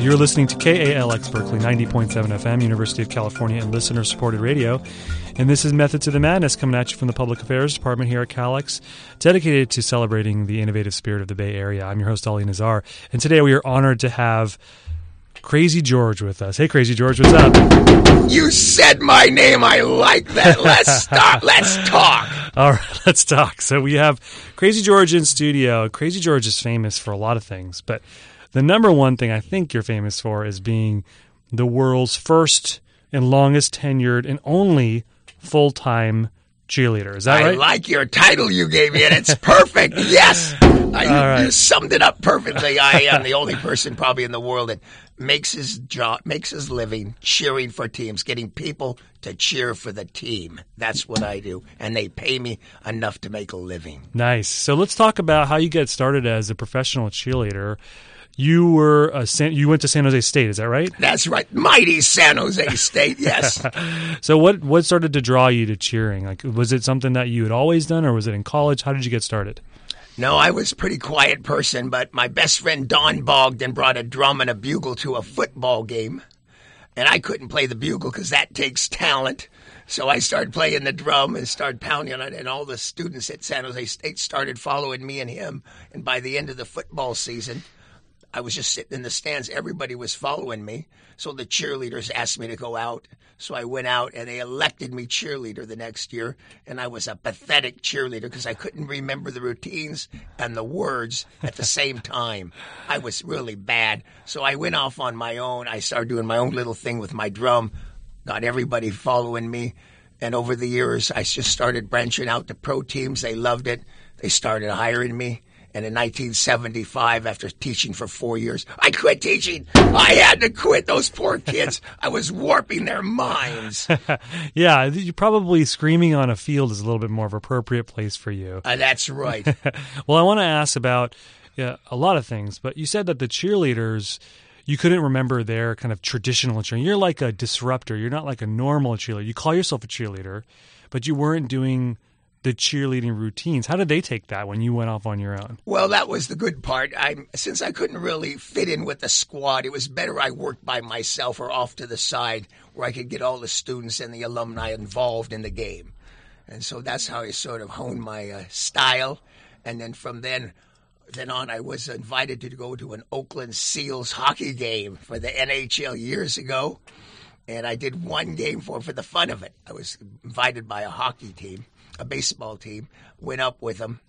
You're listening to KALX Berkeley 90.7 FM, University of California, and listener supported radio. And this is Method to the Madness coming at you from the Public Affairs Department here at CalX, dedicated to celebrating the innovative spirit of the Bay Area. I'm your host, Ali Nazar. And today we are honored to have Krazy George with us. Hey, Krazy George, what's up? You said my name. I like that. Let's stop. Let's talk. All right, let's talk. So we have Krazy George in studio. Krazy George is famous for a lot of things, but the number one thing I think you're famous for is being the world's first and longest tenured and only full time cheerleader. Is that I right? like your title you gave me, and it's perfect. yes. I, you, right. you summed it up perfectly. I am the only person probably in the world that makes his job, makes his living cheering for teams, getting people to cheer for the team. That's what I do, and they pay me enough to make a living. Nice. So let's talk about how you get started as a professional cheerleader. You were a San, you went to San Jose State, is that right? That's right, mighty San Jose State. Yes. So what what started to draw you to cheering? Like was it something that you had always done or was it in college? How did you get started? No, I was a pretty quiet person, but my best friend Don Bogdan brought a drum and a bugle to a football game. And I couldn't play the bugle because that takes talent. So I started playing the drum and started pounding on it, and all the students at San Jose State started following me and him. And by the end of the football season, I was just sitting in the stands. Everybody was following me. So the cheerleaders asked me to go out. So I went out and they elected me cheerleader the next year. And I was a pathetic cheerleader because I couldn't remember the routines and the words at the same time. I was really bad. So I went off on my own. I started doing my own little thing with my drum, got everybody following me. And over the years, I just started branching out to pro teams. They loved it. They started hiring me. And in 1975, after teaching for four years, I quit teaching. I had to quit. Those poor kids. I was warping their minds. yeah, you probably screaming on a field is a little bit more of appropriate place for you. Uh, that's right. well, I want to ask about yeah, a lot of things, but you said that the cheerleaders you couldn't remember their kind of traditional cheerleading. You're like a disruptor. You're not like a normal cheerleader. You call yourself a cheerleader, but you weren't doing the cheerleading routines. How did they take that when you went off on your own? Well, that was the good part. I since I couldn't really fit in with the squad, it was better I worked by myself or off to the side where I could get all the students and the alumni involved in the game. And so that's how I sort of honed my uh, style. And then from then then on, I was invited to go to an Oakland Seals hockey game for the NHL years ago. And I did one game for for the fun of it. I was invited by a hockey team a baseball team, went up with them,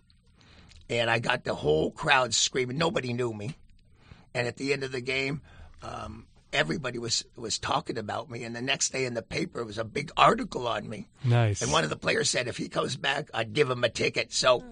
and I got the whole crowd screaming. Nobody knew me, and at the end of the game, um, everybody was was talking about me. And the next day in the paper, it was a big article on me. Nice. And one of the players said, if he comes back, I'd give him a ticket. So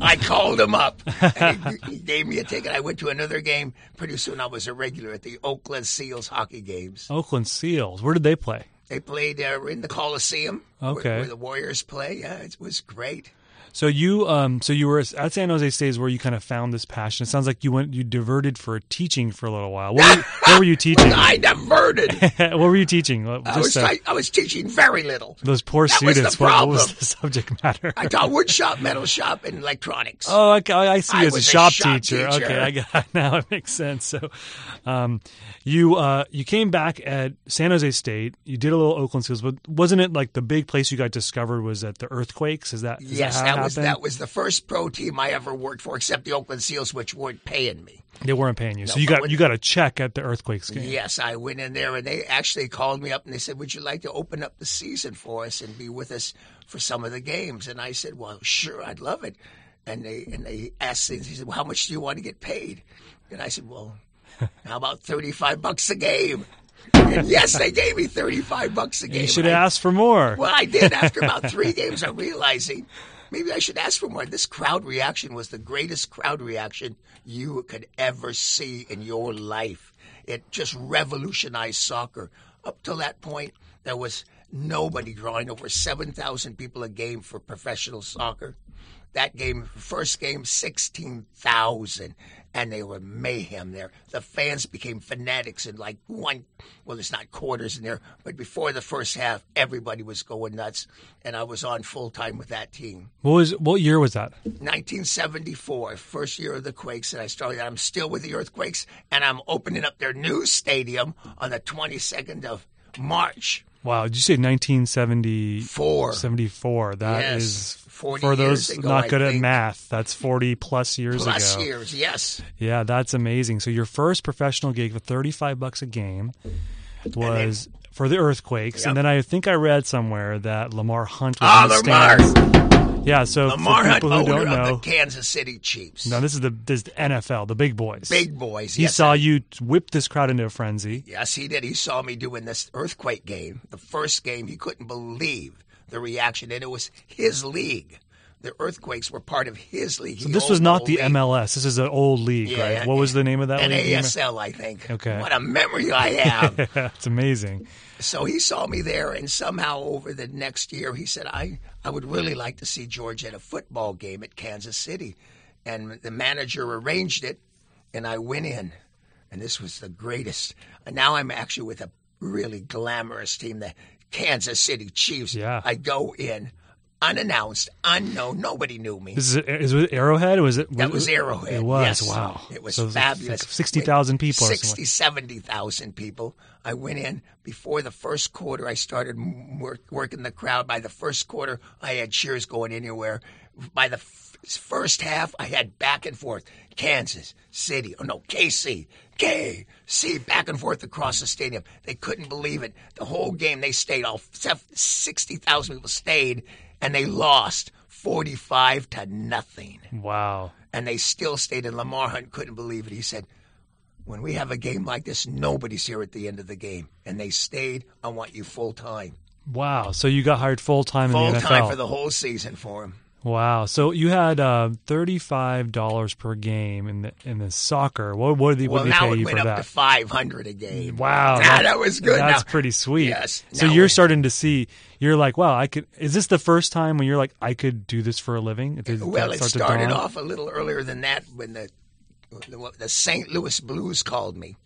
I called him up, and he, he gave me a ticket. I went to another game. Pretty soon, I was a regular at the Oakland Seals hockey games. Oakland Seals. Where did they play? They played uh, in the Coliseum, okay. where, where, the Warriors play. Yeah, it was great. So you, um, so you were at San Jose State, is where you kind of found this passion. It sounds like you went, you diverted for teaching for a little while. What were, what were you teaching? I diverted. what were you teaching? Just, I, was, uh, I was teaching very little. Those poor that students. Was the what, what was the subject matter? I taught wood shop, metal shop, and electronics. Oh, okay. I see you I as a shop, a shop teacher. teacher. Okay, I got now. It makes sense. So, um, you uh, you came back at San Jose State. You did a little Oakland schools, but wasn't it like the big place you got discovered was at the Earthquakes? Is that is yes, that, that was that was the first pro team I ever worked for, except the Oakland Seals, which weren't paying me. They weren't paying you, so you got when- you got a check at the Earthquakes game. Yes, I went in there and they actually called me up and they said, "Would you like to open up the season for us and be with us for some of the games?" And I said, "Well, sure, I'd love it." And they and they asked, he said, "Well, how much do you want to get paid?" And I said, "Well, how about thirty-five bucks a game?" And yes, they gave me thirty-five bucks a game. You should have asked for more. Well, I did. After about three games, I'm realizing maybe I should ask for more. This crowd reaction was the greatest crowd reaction you could ever see in your life. It just revolutionized soccer. Up till that point, there was nobody drawing over 7,000 people a game for professional soccer. That game, first game, 16,000. And they were mayhem there. The fans became fanatics and like one, well, it's not quarters in there, but before the first half, everybody was going nuts, and I was on full time with that team. What was what year was that? 1974, first year of the Quakes, and I started. I'm still with the Earthquakes, and I'm opening up their new stadium on the 22nd of March. Wow, did you say 1974? 74. That Yes, is 40 for those years ago, not I good at math. That's 40 plus years Plus ago. years, yes. Yeah, that's amazing. So your first professional gig for 35 bucks a game was for the Earthquakes, and then I think I read somewhere that Lamar Hunt was Ah, the Lamar. stands. Yeah, so Lamar for Hunt, people who don't know, the Kansas City Chiefs. no, this is the this is the NFL, the big boys. Big boys. He yes, saw I- you whip this crowd into a frenzy. Yes, he did. He saw me doing this earthquake game. The first game, he couldn't believe the reaction, and it was his league. The earthquakes were part of his league. So this was not the MLS. This is an old league, right? What was the name of that league? NASL, I think. Okay. What a memory I have. it's amazing. so he saw me there, and somehow over the next year, he said, "I I would really like to see George at a football game at Kansas City," and the manager arranged it, and I went in, and this was the greatest. And now I'm actually with a really glamorous team, the Kansas City Chiefs. Yeah. I go in unannounced, unknown, nobody knew me. Is is it Arrowhead? Was it? That was Arrowhead. It was yes. wow. It was So like fabulous. Sixty thousand people. or 60, 70,000 people. I went in before the first quarter. I started work, working the crowd. By the first quarter, I had cheers going anywhere. By the f- first half, I had back and forth. Kansas City, oh no, KC, KC, back and forth across the stadium. They couldn't believe it. The whole game, they stayed. All 60,000 people stayed, and they lost 45 to nothing Wow. and they still stayed. And Lamar Hunt couldn't believe it. He said, "When we have a game like this, nobody's here at the end of the game." And they stayed. I want you full time, Wow. So you got hired full time in full the time for the whole season for him. Wow. So you had uh, thirty five dollars per game in the in the soccer. What what did they, Well, what did they now it you went for up that? to five hundred a game. Wow, Ah, that was good. That's Now- pretty sweet. Yes. So you're starting to see. You're like, wow, I could. Is this the first time when you're like, I could do this for a living? Did Well, that it started off a little earlier than that when the the, the St. Louis Blues called me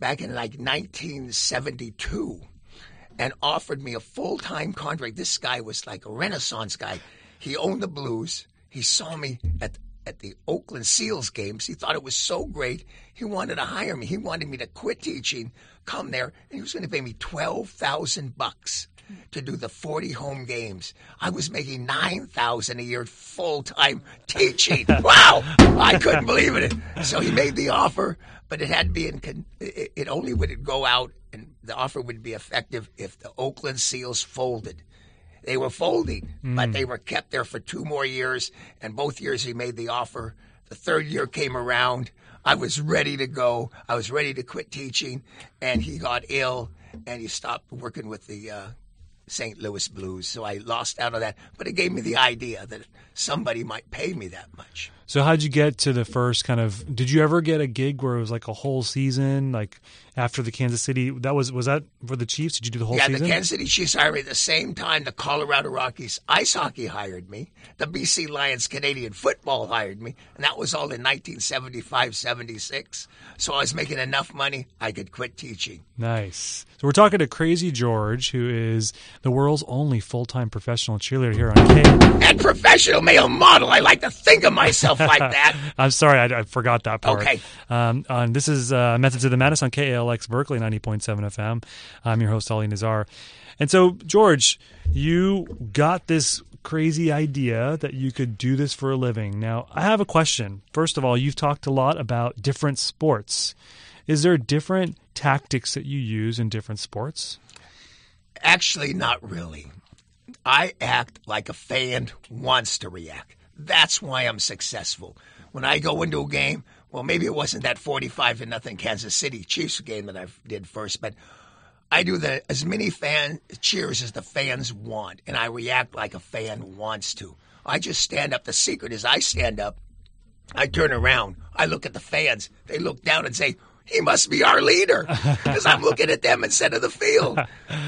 back in like 1972 and offered me a full time contract. This guy was like a Renaissance guy. He owned the Blues. He saw me at at the Oakland Seals games. He thought it was so great. He wanted to hire me. He wanted me to quit teaching, come there, and he was going to pay me twelve thousand bucks to do the forty home games. I was making nine thousand a year full time teaching. wow, I couldn't believe it. So he made the offer, but it had to be in. Con- it, it only would go out, and the offer would be effective if the Oakland Seals folded. They were folding, but they were kept there for two more years. And both years he made the offer. The third year came around. I was ready to go. I was ready to quit teaching, and he got ill, and he stopped working with the uh, St. Louis Blues. So I lost out on that. But it gave me the idea that somebody might pay me that much. So how'd you get to the first kind of? Did you ever get a gig where it was like a whole season, like after the Kansas City? That was was that for the Chiefs? Did you do the whole season? yeah, season? the Kansas City Chiefs hired me at the same time the Colorado Rockies ice hockey hired me. The BC Lions Canadian football hired me. And that was all in 1975 76. So I was making enough money I could quit teaching. Nice. So we're talking to Krazy George, who is the world's only full time professional cheerleader here on K. And professional male model. I like to think of myself like that. I'm sorry, I, I forgot that part. Okay. Um, on, this is uh, Methods of the Madness on KALX Berkeley 90.7 FM. I'm your host, Ali Nazar. And so, George, you got this crazy idea that you could do this for a living. Now, I have a question. First of all, you've talked a lot about different sports. Is there different tactics that you use in different sports? Actually, not really. I act like a fan wants to react. That's why I'm successful. When I go into a game, well, maybe it wasn't that 45 to nothing Kansas City Chiefs game that I did first, but I do the as many fan cheers as the fans want, and I react like a fan wants to. I just stand up. The secret is I stand up, I turn around, I look at the fans. They look down and say, "He must be our leader," because I'm looking at them instead of the field.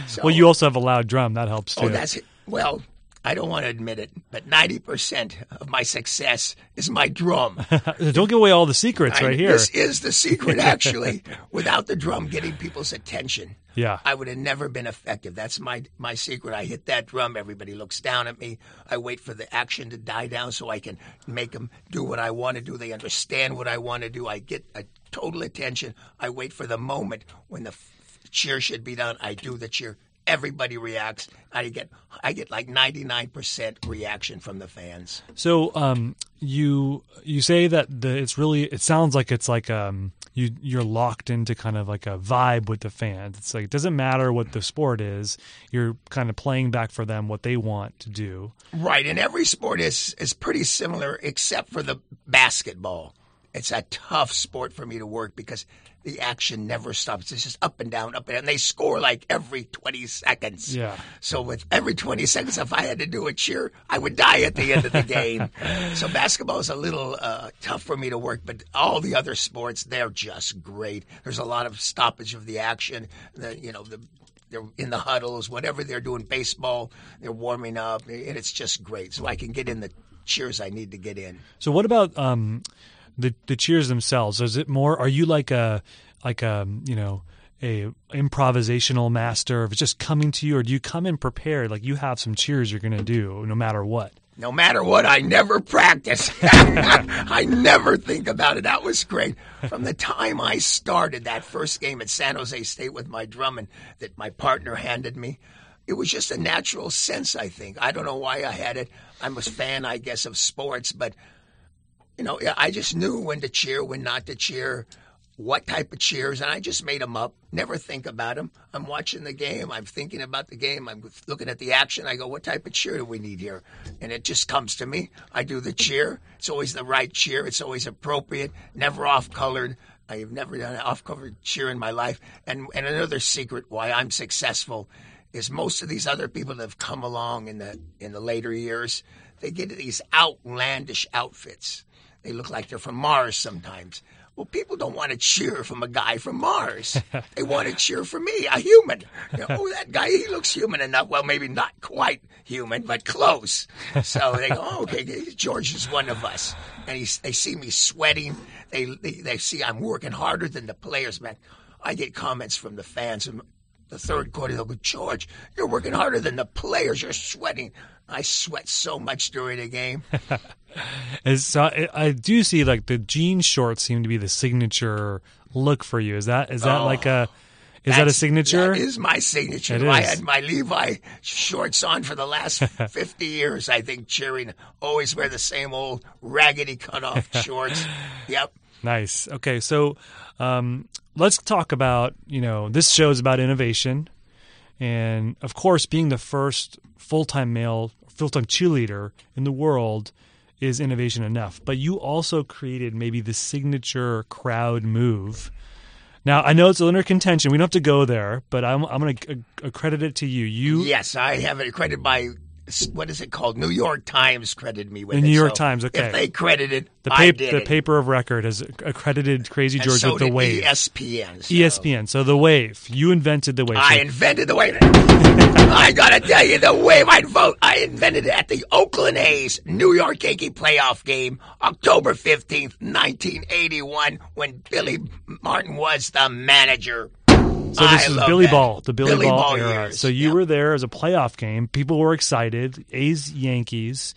So, Well, you also have a loud drum. That helps oh, too. Oh, that's it. Well, I don't want to admit it, but 90% of my success is my drum. Don't give away all the secrets I- right here. This is the secret, actually. Without the drum getting people's attention, Yeah. I would have never been effective. That's my my secret. I hit that drum, everybody looks down at me. I wait for the action to die down so I can make them do what I want to do. They understand what I want to do. I get a total attention. I wait for the moment when the f- cheer should be done. I do the cheer. Everybody reacts. I get I get like 99% reaction from the fans. So um, you you say that the it's really it sounds like it's like um you you're locked into kind of like a vibe with the fans. It's like it doesn't matter what the sport is. You're kind of playing back for them what they want to do. Right, and every sport is is pretty similar except for the basketball. It's a tough sport for me to work because the action never stops. It's just up and down, up and down. They score like every 20 seconds. Yeah. So with every 20 seconds, if I had to do a cheer, I would die at the end of the game. so basketball is a little uh, tough for me to work, but all the other sports, they're just great. There's a lot of stoppage of the action. The, you know, the they're in the huddles, whatever they're doing, baseball, they're warming up, and it's just great. So I can get in the cheers I need to get in. So what about um the the cheers themselves? Is it more are you like a like a you know a improvisational master of just coming to you or do you come in prepared like you have some cheers you're going to do no matter what? No matter what, I never practice. I never think about it. That was great. From the time I started that first game at San Jose State with my drum and that my partner handed me, it was just a natural sense, I think. I don't know why I had it. I'm a fan, I guess, of sports, but, you know, I just knew when to cheer, when not to cheer, what type of cheers, and I just made them up. Never think about them. I'm watching the game. I'm thinking about the game. I'm looking at the action. I go, what type of cheer do we need here? And it just comes to me. I do the cheer. It's always the right cheer. It's always appropriate. Never off colored. I've never done an off colored cheer in my life. And and another secret why I'm successful is most of these other people that have come along in the in the later years, they get these outlandish outfits. They look like they're from Mars sometimes. Well, people don't want to cheer from a guy from Mars. they want to cheer for me, a human. You know, oh, that guy, he looks human enough. Well, maybe not quite human, but close. So they go, oh, okay, George is one of us. And he's, they see me sweating. They, they, they see I'm working harder than the players, man. I get comments from the fans in the third quarter. They'll go, George, you're working harder than the players. You're sweating. I sweat so much during the game. So I, I do see like the jean shorts seem to be the signature look for you. Is that is that Oh, like a is that a signature? That is my signature. I had my Levi shorts on for the last 50 years, I think, cheering. Always wear the same old raggedy cutoff shorts. Yep. Nice. Okay, so um, let's talk about you know this show is about innovation, and of course, being the first full time male full time cheerleader in the world is innovation enough. But you also created maybe the signature crowd move. Now I know it's a under contention. We don't have to go there, but I'm I'm going to accredit it to you. You Yes, I have it credited by, what is it called? New York Times credited me with The it. New York So Times, okay. If they credited, the, I pap- did the paper of record has accredited Krazy George so with the wave. ESPN. so- ESPN. So the wave. You invented the wave. I invented the wave. I gotta tell you, the wave I'd vote. I invented it at the Oakland A's New York Yankee playoff game, October fifteenth, nineteen eighty-one, when Billy Martin was the manager. So this I is Billy that. Ball, the Billy, Billy Ball, Ball era. years. So you Yep. were there as a playoff game. People were excited. A's, Yankees.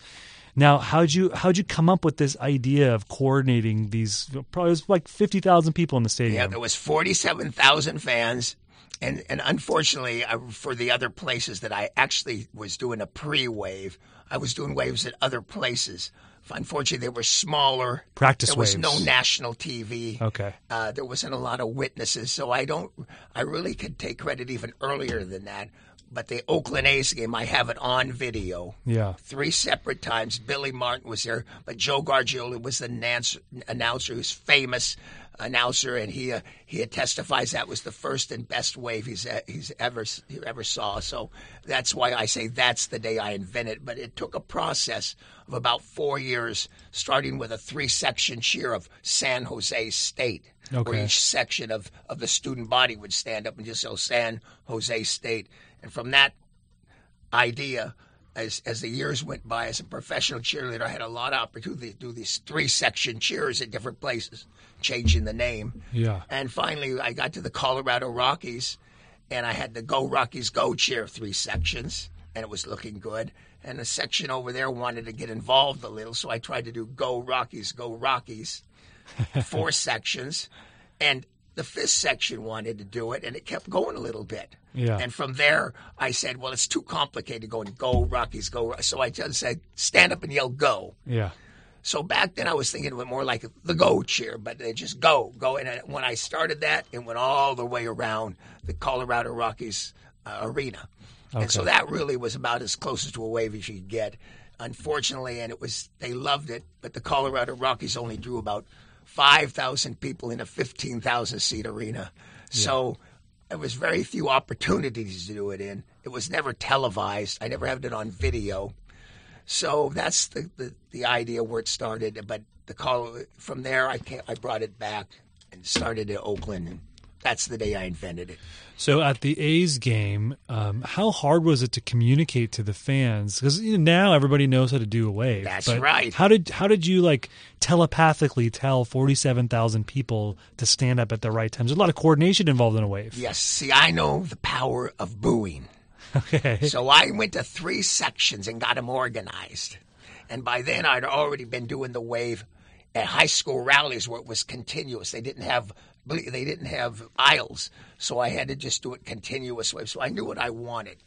Now, how'd you how'd you come up with this idea of coordinating these? Probably it was like fifty thousand people in the stadium. Yeah, there was forty-seven thousand fans, and and unfortunately, I, for the other places that I actually was doing a pre-wave, I was doing waves at other places. Unfortunately, they were smaller. Practice There was no national TV. Okay. Uh, there wasn't a lot of witnesses, so I don't. I really could take credit even earlier than that. But the Oakland A's game, I have it on video yeah. three separate times. Billy Martin was there, but Joe Garagiola was the announcer who's famous announcer, and he uh, he testifies that was the first and best wave he's uh, he's ever he ever saw. So that's why I say that's the day I invented. But it took a process of about four years, starting with a three section cheer of San Jose State. Where each section of, of the student body would stand up and just say San Jose State. And from that idea as as the years went by as a professional cheerleader, I had a lot of opportunity to do these three section cheers at different places, changing the name. Yeah. And finally, I got to the Colorado Rockies, and I had the Go Rockies Go cheer three sections, and it was looking good. And the section over there wanted to get involved a little, so I tried to do Go Rockies Go Rockies, four sections, and the fifth section wanted to do it, and it kept going a little bit. Yeah. And from there, I said, well, it's too complicated going, go, Rockies, go. So I just said, stand up and yell, go. Yeah. So back then I was thinking of it more like the go cheer, but they just go, go. And when I started that, it went all the way around the Colorado Rockies uh, arena. And so that really was about as close to a wave as you could get. Unfortunately, and it was, they loved it, but the Colorado Rockies only drew about 5,000 people in a 15,000 seat arena. So there was very few opportunities to do it in. It was never televised. I never had it on video. So that's the, the, the idea where it started. But the call from there, I can't, I brought it back and started in Oakland. That's the day I invented it. So at the A's game, um, how hard was it to communicate to the fans? Because you know, now everybody knows how to do a wave. That's but right. How did how did you like telepathically tell forty seven thousand people to stand up at the right times? There's a lot of coordination involved in a wave. Yes, see, I know the power of booing. Okay. So I went to three sections and got them organized. And by then, I'd already been doing the wave at high school rallies where it was continuous. They didn't have they didn't have aisles, so I had to just do it continuous wave. So I knew what I wanted.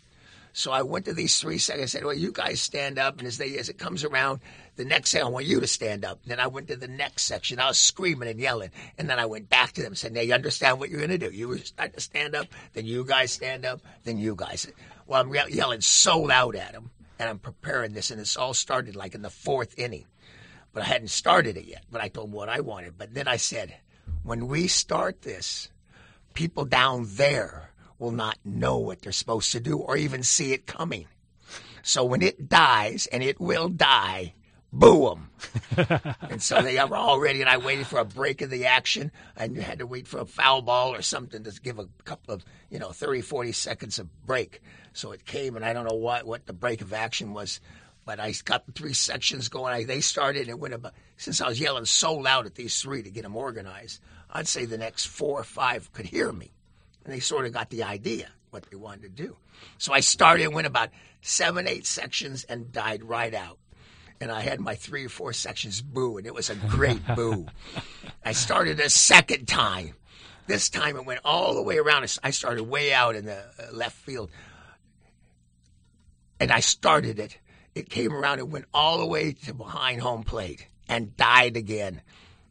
So I went to these three sections. I said, "Well, you guys stand up," and as they as it comes around, the next second I want you to stand up. And Then I went to the next section. I was screaming and yelling, and then I went back to them and said, "Now you understand what you're going to do. You start to stand up, then you guys stand up, then you guys." Well, I'm ye- yelling so loud at them, and I'm preparing this, and it's all started like in the fourth inning, but I hadn't started it yet. But I told them what I wanted. But then I said, "When we start this, people down there will not know what they're supposed to do or even see it coming. So when it dies, and it will die, boo them. and so they were all ready, and I waited for a break of the action. I had to wait for a foul ball or something to give a couple of, you know, 30, 40 seconds of break. So it came, and I don't know what, what the break of action was. But I got the three sections going. I, they started, and went about. Since I was yelling so loud at these three to get them organized, I'd say the next four or five could hear me and they sort of got the idea what they wanted to do. So I started, and went about seven, eight sections, and died right out. And I had my three or four sections boo, and it was a great boo. I started a second time. This time it went all the way around. I started way out in the uh, left field, and I started it. It came around and went all the way to behind home plate and died again.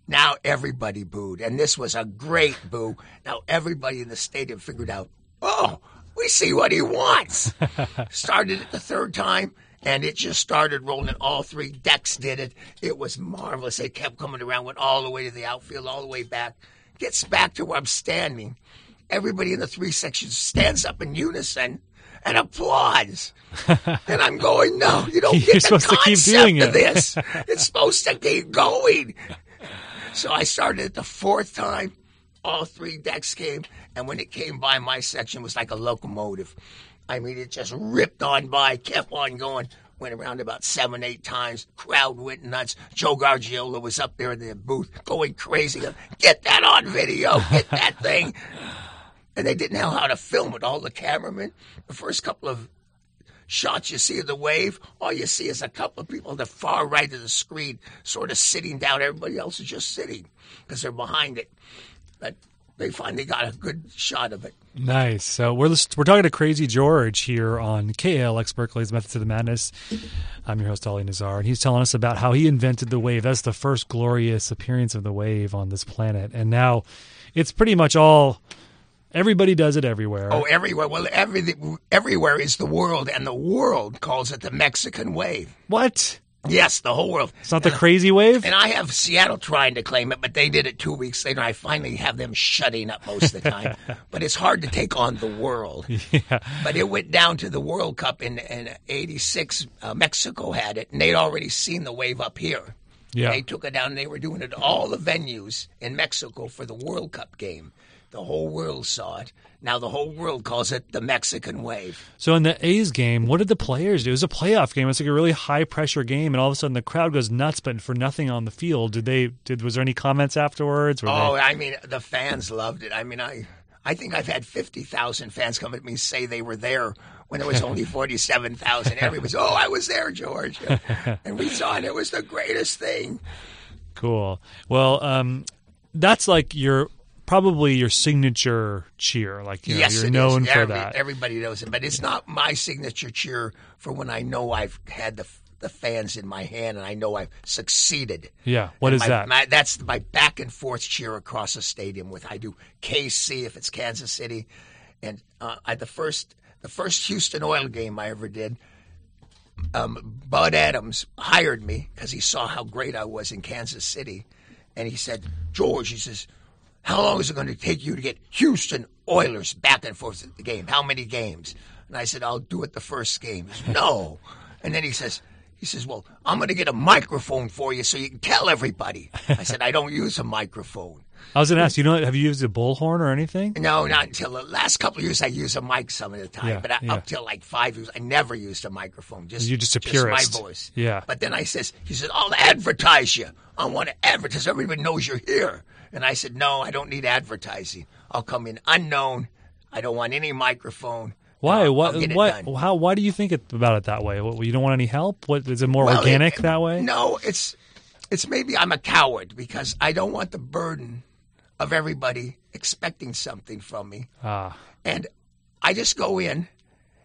Now everybody booed, and this was a great boo. Now everybody in the stadium figured out, oh, we see what he wants. started it the third time, and it just started rolling. All three decks did it. It was marvelous. They kept coming around, went all the way to the outfield, all the way back. Gets back to where I'm standing. Everybody in the three sections stands up in unison and applauds. and I'm going, no, you don't You're get the supposed to keep concept doing of it." this. It's supposed to keep going. So I started it the fourth time. All three decks came, and when it came by, my section was like a locomotive. I mean, it just ripped on by, kept on going. Went around about seven, eight times. Crowd went nuts. Joe Garagiola was up there in the booth going crazy. Get that on video. Get that thing. And they didn't know how to film it. All the cameramen, the first couple of shots you see of the wave, all you see is a couple of people at the far right of the screen sort of sitting down. Everybody else is just sitting because they're behind it. But they finally got a good shot of it. Nice. So we're we're talking to Krazy George here on KALX Berkeley's Methods of the Madness. I'm your host Ali Nazar, and he's telling us about how he invented the wave. That's the first glorious appearance of the wave on this planet, and now it's pretty much all. Everybody does it everywhere. Oh, everywhere. Well, everything, everywhere is the world, and the world calls it the Mexican wave. what? Yes, the whole world. It's not the crazy wave. And I have Seattle trying to claim it, but they did it two weeks later. I finally have them shutting up most of the time. but it's hard to take on the world. yeah. But it went down to the World Cup in, in 86. Uh, Mexico had it, and they'd already seen the wave up here. Yeah. They took it down, and they were doing it at all the venues in Mexico for the World Cup game. The whole world saw it. Now the whole world calls it the Mexican wave. So in the A's game, what did the players do? It was a playoff game. It's like a really high pressure game, and all of a sudden the crowd goes nuts, but for nothing on the field. Did they? Did was there any comments afterwards? Were Oh, they, I mean, the fans loved it. I mean, I I think I've had fifty thousand fans come at me say they were there when there was only forty seven thousand. Everybody's, oh, I was there, George, and we saw it. It was the greatest thing. cool. Well, um, that's like your probably your signature cheer. Like you know, yes, you're known is. for Every- that. Everybody knows it, but it's not my signature cheer for when I know I've had the the fans in my hand and I know I've succeeded. yeah. What And is my, that? My, that's my back and forth cheer across the stadium. With I do KC if it's Kansas City, and uh, I the first the first Houston Oil game I ever did. Um, Bud Adams hired me because he saw how great I was in Kansas City, and he said, "George," he says, "How long is it going to take you to get Houston Oilers back and forth at the game? How many games?" And I said, "I'll do it the first game." Says, no, and then he says. He says, "Well, I'm going to get a microphone for you so you can tell everybody." I said, "I don't use a microphone." I was going to ask. You know, have you used a bullhorn or anything? No, not until the last couple of years. I use a mic some of the time, Yeah, but I, yeah. up till like five years, I never used a microphone. Just You're just a purist. my voice. Yeah. But then I says, he said, "I'll advertise you. I want to advertise. Everybody knows you're here." And I said, "No, I don't need advertising. I'll come in unknown. I don't want any microphone. Why? What? I'll get it what? done." How? Why do you think it, about it that way? What, you don't want any help? What is it more Well, organic it- that way? No, it's it's maybe I'm a coward because I don't want the burden of everybody expecting something from me. Ah, And I just go in,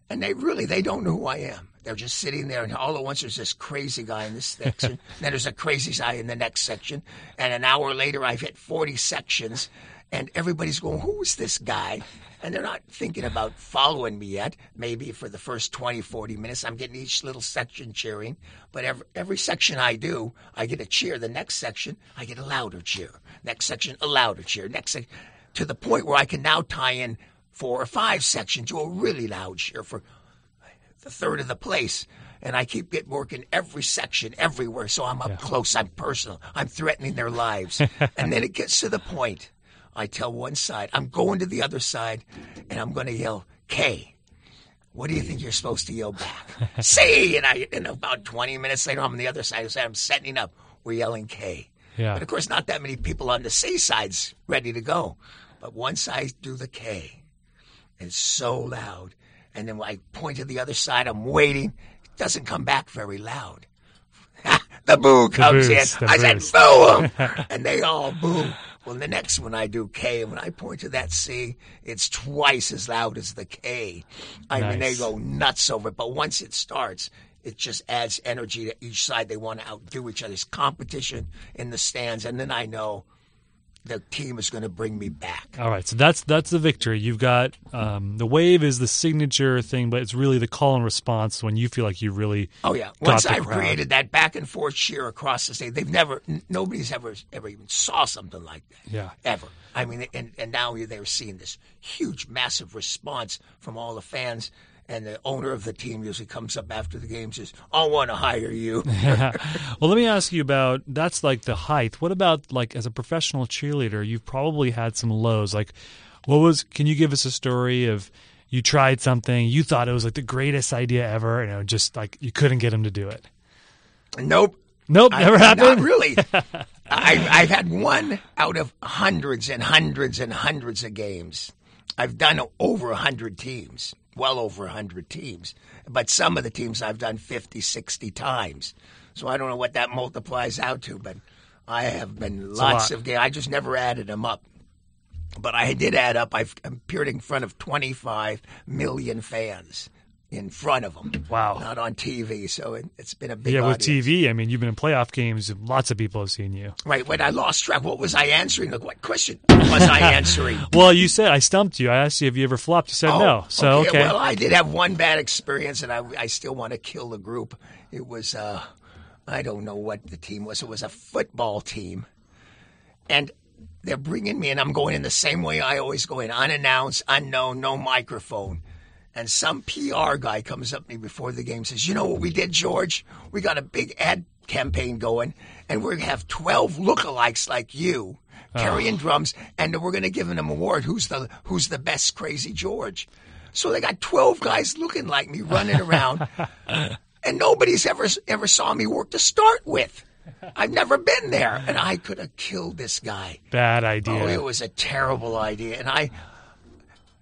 and they really they don't know who I am. They're just sitting there, and all at once there's this crazy guy in this section. then there's a crazy guy in the next section, and an hour later I've hit 40 sections, and everybody's going, "Who's this guy?" And they're not thinking about following me yet. Maybe for the first 20, 40 minutes, I'm getting each little section cheering. But every, every section I do, I get a cheer. The next section, I get a louder cheer. Next section, a louder cheer. Next section, to the point where I can now tie in four or five sections to a really loud cheer for the third of the place. And I keep getting working every section, everywhere. So I'm up close, I'm personal, I'm threatening their lives. and then it gets to the point. I tell one side, I'm going to the other side, and I'm going to yell, K. What do you think you're supposed to yell back? C. And I, and about 20 minutes later, I'm on the other side. I say, I'm setting up. We're yelling K. Yeah. But of course, not that many people on the C side's ready to go. But once I do the K, it's so loud. And then I point to the other side, I'm waiting. It doesn't come back very loud. the boo comes boos, in. the I said, boos. boo and they all boo. Well, the next one I do K, and when I point to that C, it's twice as loud as the K. I mean, they go nuts over it. But once it starts, it just adds energy to each side. They want to outdo each other's competition in the stands. And then I know the team is going to bring me back. all right. So that's that's the victory. You've got um, the wave is the signature thing, but it's really the call and response when you feel like you really. Oh yeah. Once I've crowd. created that back and forth cheer across the state, they've never, n- nobody's ever, ever even saw something like that. Yeah. Ever. I mean, and and now they're seeing this huge, massive response from all the fans. And the owner of the team usually comes up after the game and says, "I want to hire you." well, let me ask you about that's like the height. What about like as a professional cheerleader? You've probably had some lows. Like, what was? Can you give us a story of you tried something, you thought it was like the greatest idea ever, and it just like you couldn't get him to do it. nope. Nope, I- never happened. Not really. I, I've had one out of hundreds and hundreds and hundreds of games. I've done over a hundred teams, well over a hundred teams. But some of the teams I've done 50, 60 times. So I don't know what that multiplies out to, but I have been lots lot. of games. I just never added them up. But I did add up. I've appeared in front of 25 million fans in front of them. Wow. Not on TV. So it, it's been a big Yeah, with audience. TV, I mean, you've been in playoff games. Lots of people have seen you. Right, when I lost track, what was I answering? Like, what question was I answering? Well, you said I stumped you. I asked you, have you ever flopped? You said no. So okay. Well, I did have one bad experience, and I, I still want to kill the group. It was, uh, I don't know what the team was. It was a football team, and they're bringing me, and I'm going in the same way I always go in, unannounced, unknown, no microphone. And some PR guy comes up to me before the game and says, "You know what we did, George? We got a big ad campaign going, and we're gonna have twelve lookalikes like you carrying oh. drums, and we're gonna give them an award. Who's the Who's the best Krazy George? So they got twelve guys looking like me running around, and nobody's ever ever saw me work to start with. I've never been there, and I could have killed this guy. Bad idea. Oh, it was a terrible idea. And I,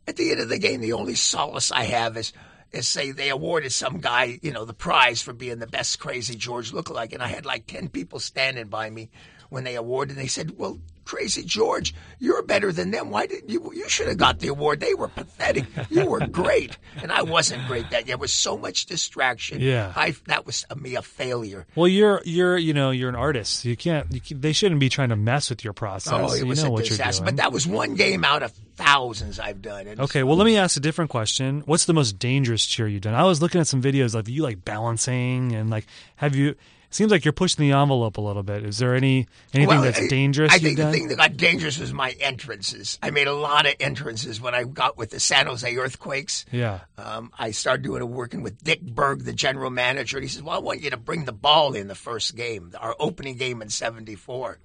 at the end of the game, the only solace I have is, is say they awarded some guy, you know, the prize for being the best Krazy George lookalike. And I had like 10 people standing by me when they awarded. And they said, well, Krazy George, you're better than them. Why didn't you, you should have got the award. They were pathetic. You were great. and I wasn't great that There was so much distraction. Yeah. I, that was a, me a failure. Well, you're you're you know you're an artist. You can't. You can, they shouldn't be trying to mess with your process. Oh, it you was know a what disaster. But that was one game out of thousands I've done. And Okay, well, let me ask a different question. What's the most dangerous cheer you've done? I was looking at some videos of you like balancing and like have you? It seems like you're pushing the envelope a little bit. Is there any anything Well, that's dangerous I think done? the thing that got dangerous was my entrances. I made a lot of entrances when I got with the San Jose Earthquakes. yeah. Um, I started doing working with Dick Berg, the general manager. And he says, "Well, I want you to bring the ball in the first game, our opening game in '74."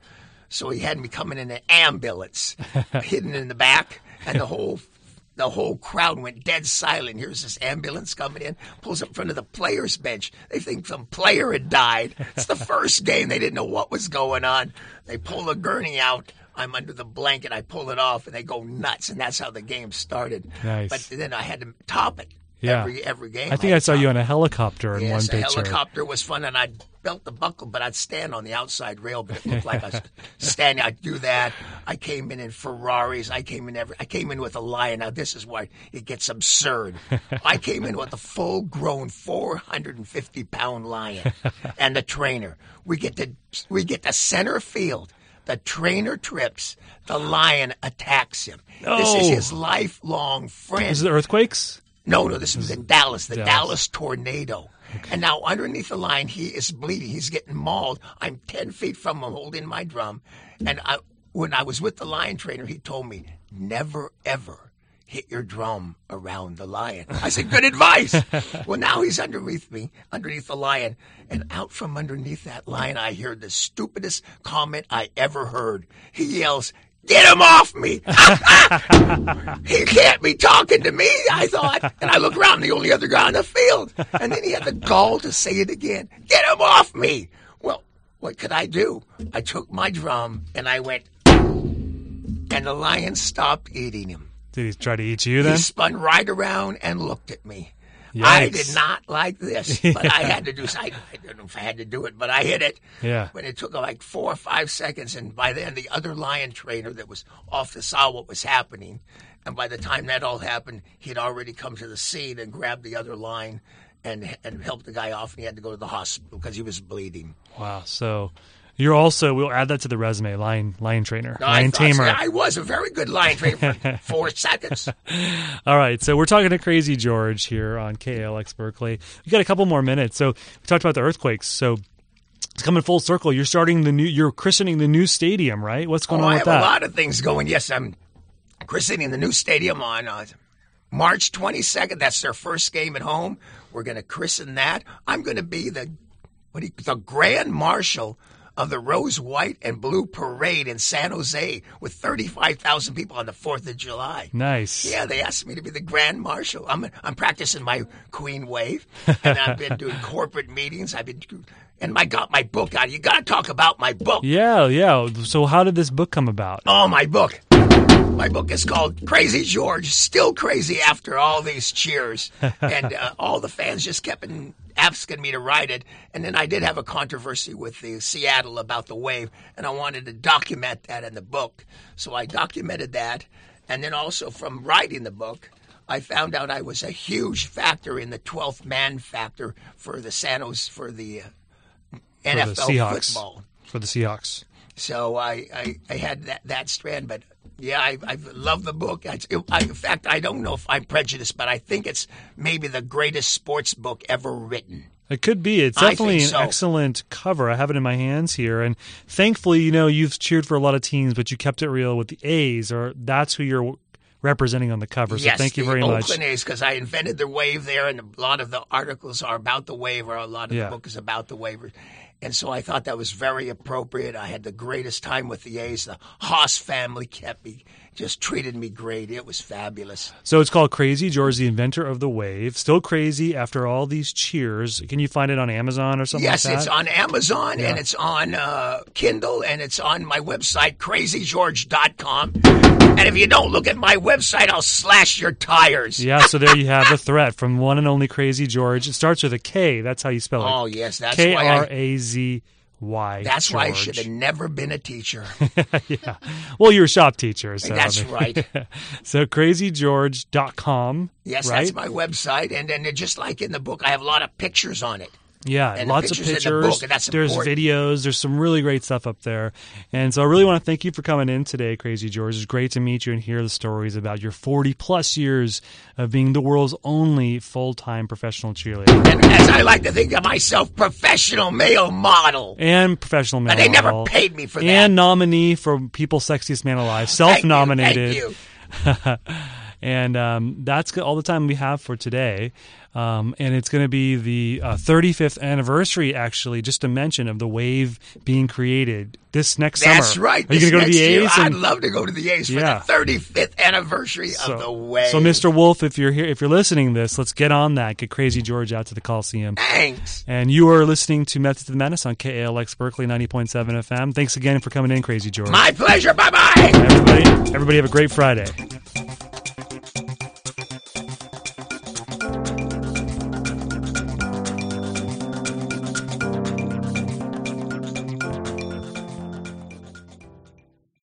So he had me coming in an ambulance, hidden in the back, and the whole the whole crowd went dead silent. Here's this ambulance coming in, pulls up in front of the players' bench. They think some player had died. It's the first game. They didn't know what was going on. They pull the gurney out. I'm under the blanket. I pull it off, and they go nuts. And that's how the game started. Nice. But then I had to top it. Yeah. Every every game. I think I saw you on a helicopter in Yes, one the picture. helicopter was fun, and I'd belt the buckle, but I'd stand on the outside rail, but it looked like I was standing. I'd do that. I came in in Ferraris. I came in every. I came in with a lion. Now this is why it gets absurd. I came in with a full-grown, 450 pound lion, and the trainer. We get to we get to center field. The trainer trips. The lion attacks him. This is his lifelong friend. Is it earthquakes? No, no, this was in Dallas, the Dallas. Dallas, tornado. And now underneath the line, he is bleeding. He's getting mauled. I'm 10 feet from him holding my drum. And I, when I was with the lion trainer, he told me, never, ever hit your drum around the lion. I said, good advice. well, now he's underneath me, underneath the lion. And out from underneath that lion, I hear the stupidest comment I ever heard. He yells, Get him off me! he can't be talking to me, I thought. And I look around, the only other guy on the field. And then he had the gall to say it again. Get him off me! Well, what could I do? I took my drum and I went, and the lion stopped eating him. Did he try to eat you then? He spun right around and looked at me. I did not like this, but I had to do. I, I don't know if I had to do it, but I hit it. Yeah. But it took like four or five seconds, and by then the other lion trainer that was off the saw what was happening, and by the time that all happened, he'd already come to the scene and grabbed the other lion, and and helped the guy off, and he had to go to the hospital because he was bleeding. Wow. So you're also we'll add that to the resume. Lion lion trainer, I lion tamer. I was a very good lion trainer for four seconds. All right, so we're talking to Krazy George here on KALX Berkeley. We got a couple more minutes. So we talked about the earthquakes. So it's coming full circle. You're starting the new. You're christening the new stadium, right? What's going Oh, on I with have that? a lot of things going. Yes, I'm christening the new stadium on uh, March 22nd. That's their first game at home. We're going to christen that. I'm going to be the what do you, the grand marshal of the Rose, White, and Blue Parade in San Jose with 35,000 people on the 4th of July. Nice. Yeah, they asked me to be the grand marshal. I'm I'm practicing my queen wave, and I've been doing corporate meetings. I've been and my got my book out. You got to talk about my book. Yeah, yeah. So how did this book come about? Oh, my book. My book is called Krazy George, still crazy after all these cheers. and uh, all the fans just kept in, asking me to write it. And then I did have a controversy with the Seattle about the wave, and I wanted to document that in the book. So I documented that. And then also from writing the book, I found out I was a huge factor in the 12th man factor for the San Jose, for the uh, For NFL the Seahawks. football. For the Seahawks. So I, I, I had that, that strand, but yeah, I, I love the book. I, I, in fact, I don't know if I'm prejudiced, but I think it's maybe the greatest sports book ever written. It could be. It's definitely an excellent cover. I have it in my hands here, and thankfully, you know, you've cheered for a lot of teams, but you kept it real with the A's, or that's who you're representing on the cover. So yes, thank you very much. Oakland A's, because I invented the wave there, and a lot of the articles are about the wave, or a lot of Yeah. the book is about the wave. And so I thought that was very appropriate. I had the greatest time with the A's. The Haas family kept me, just treated me great. It was fabulous. So it's called Krazy George, the inventor of the wave. Still crazy after all these cheers. Can you find it on Amazon or something yes, like that? it's on Amazon and it's on uh, Kindle and it's on my website, krazygeorge.com. And if you don't look at my website, I'll slash your tires. Yeah, so there you have the threat from one and only Krazy George. It starts with a K. That's how you spell it. Oh, yes, that's K why R A Z Y. that's why I should have never been a teacher. yeah. Well, you're a shop teacher. So, That's I mean- right. so krazygeorge.com. Yes, right? that's my website. And then just like in the book, I have a lot of pictures on it. Yeah, And lots of pictures the book, there's important. videos. There's some really great stuff up there. And so I really want to thank you for coming in today, Krazy George. It's great to meet you and hear the stories about your 40 plus years of being the world's only full time professional cheerleader And as I like to think of myself, professional male model. and professional male model. And they never model, paid me for that. and nominee for People's Sexiest Man Alive, Thank you, self nominated. And um, that's all the time we have for today. Um, and it's going to be the uh, 35th anniversary, actually, just to mention, of the wave being created this next That's summer. That's right. Are you going to go to the A's? I'd And- love to go to the A's Yeah. for the 35th anniversary so, of the wave. so, Mr. Wolff, if you're here, if you're listening to this, let's get on that. Get Krazy George out to the Coliseum. Thanks. And you are listening to Method to the Madness on KALX Berkeley 90.7 FM. Thanks again for coming in, Krazy George. My pleasure. Bye bye. everybody, everybody have a great Friday.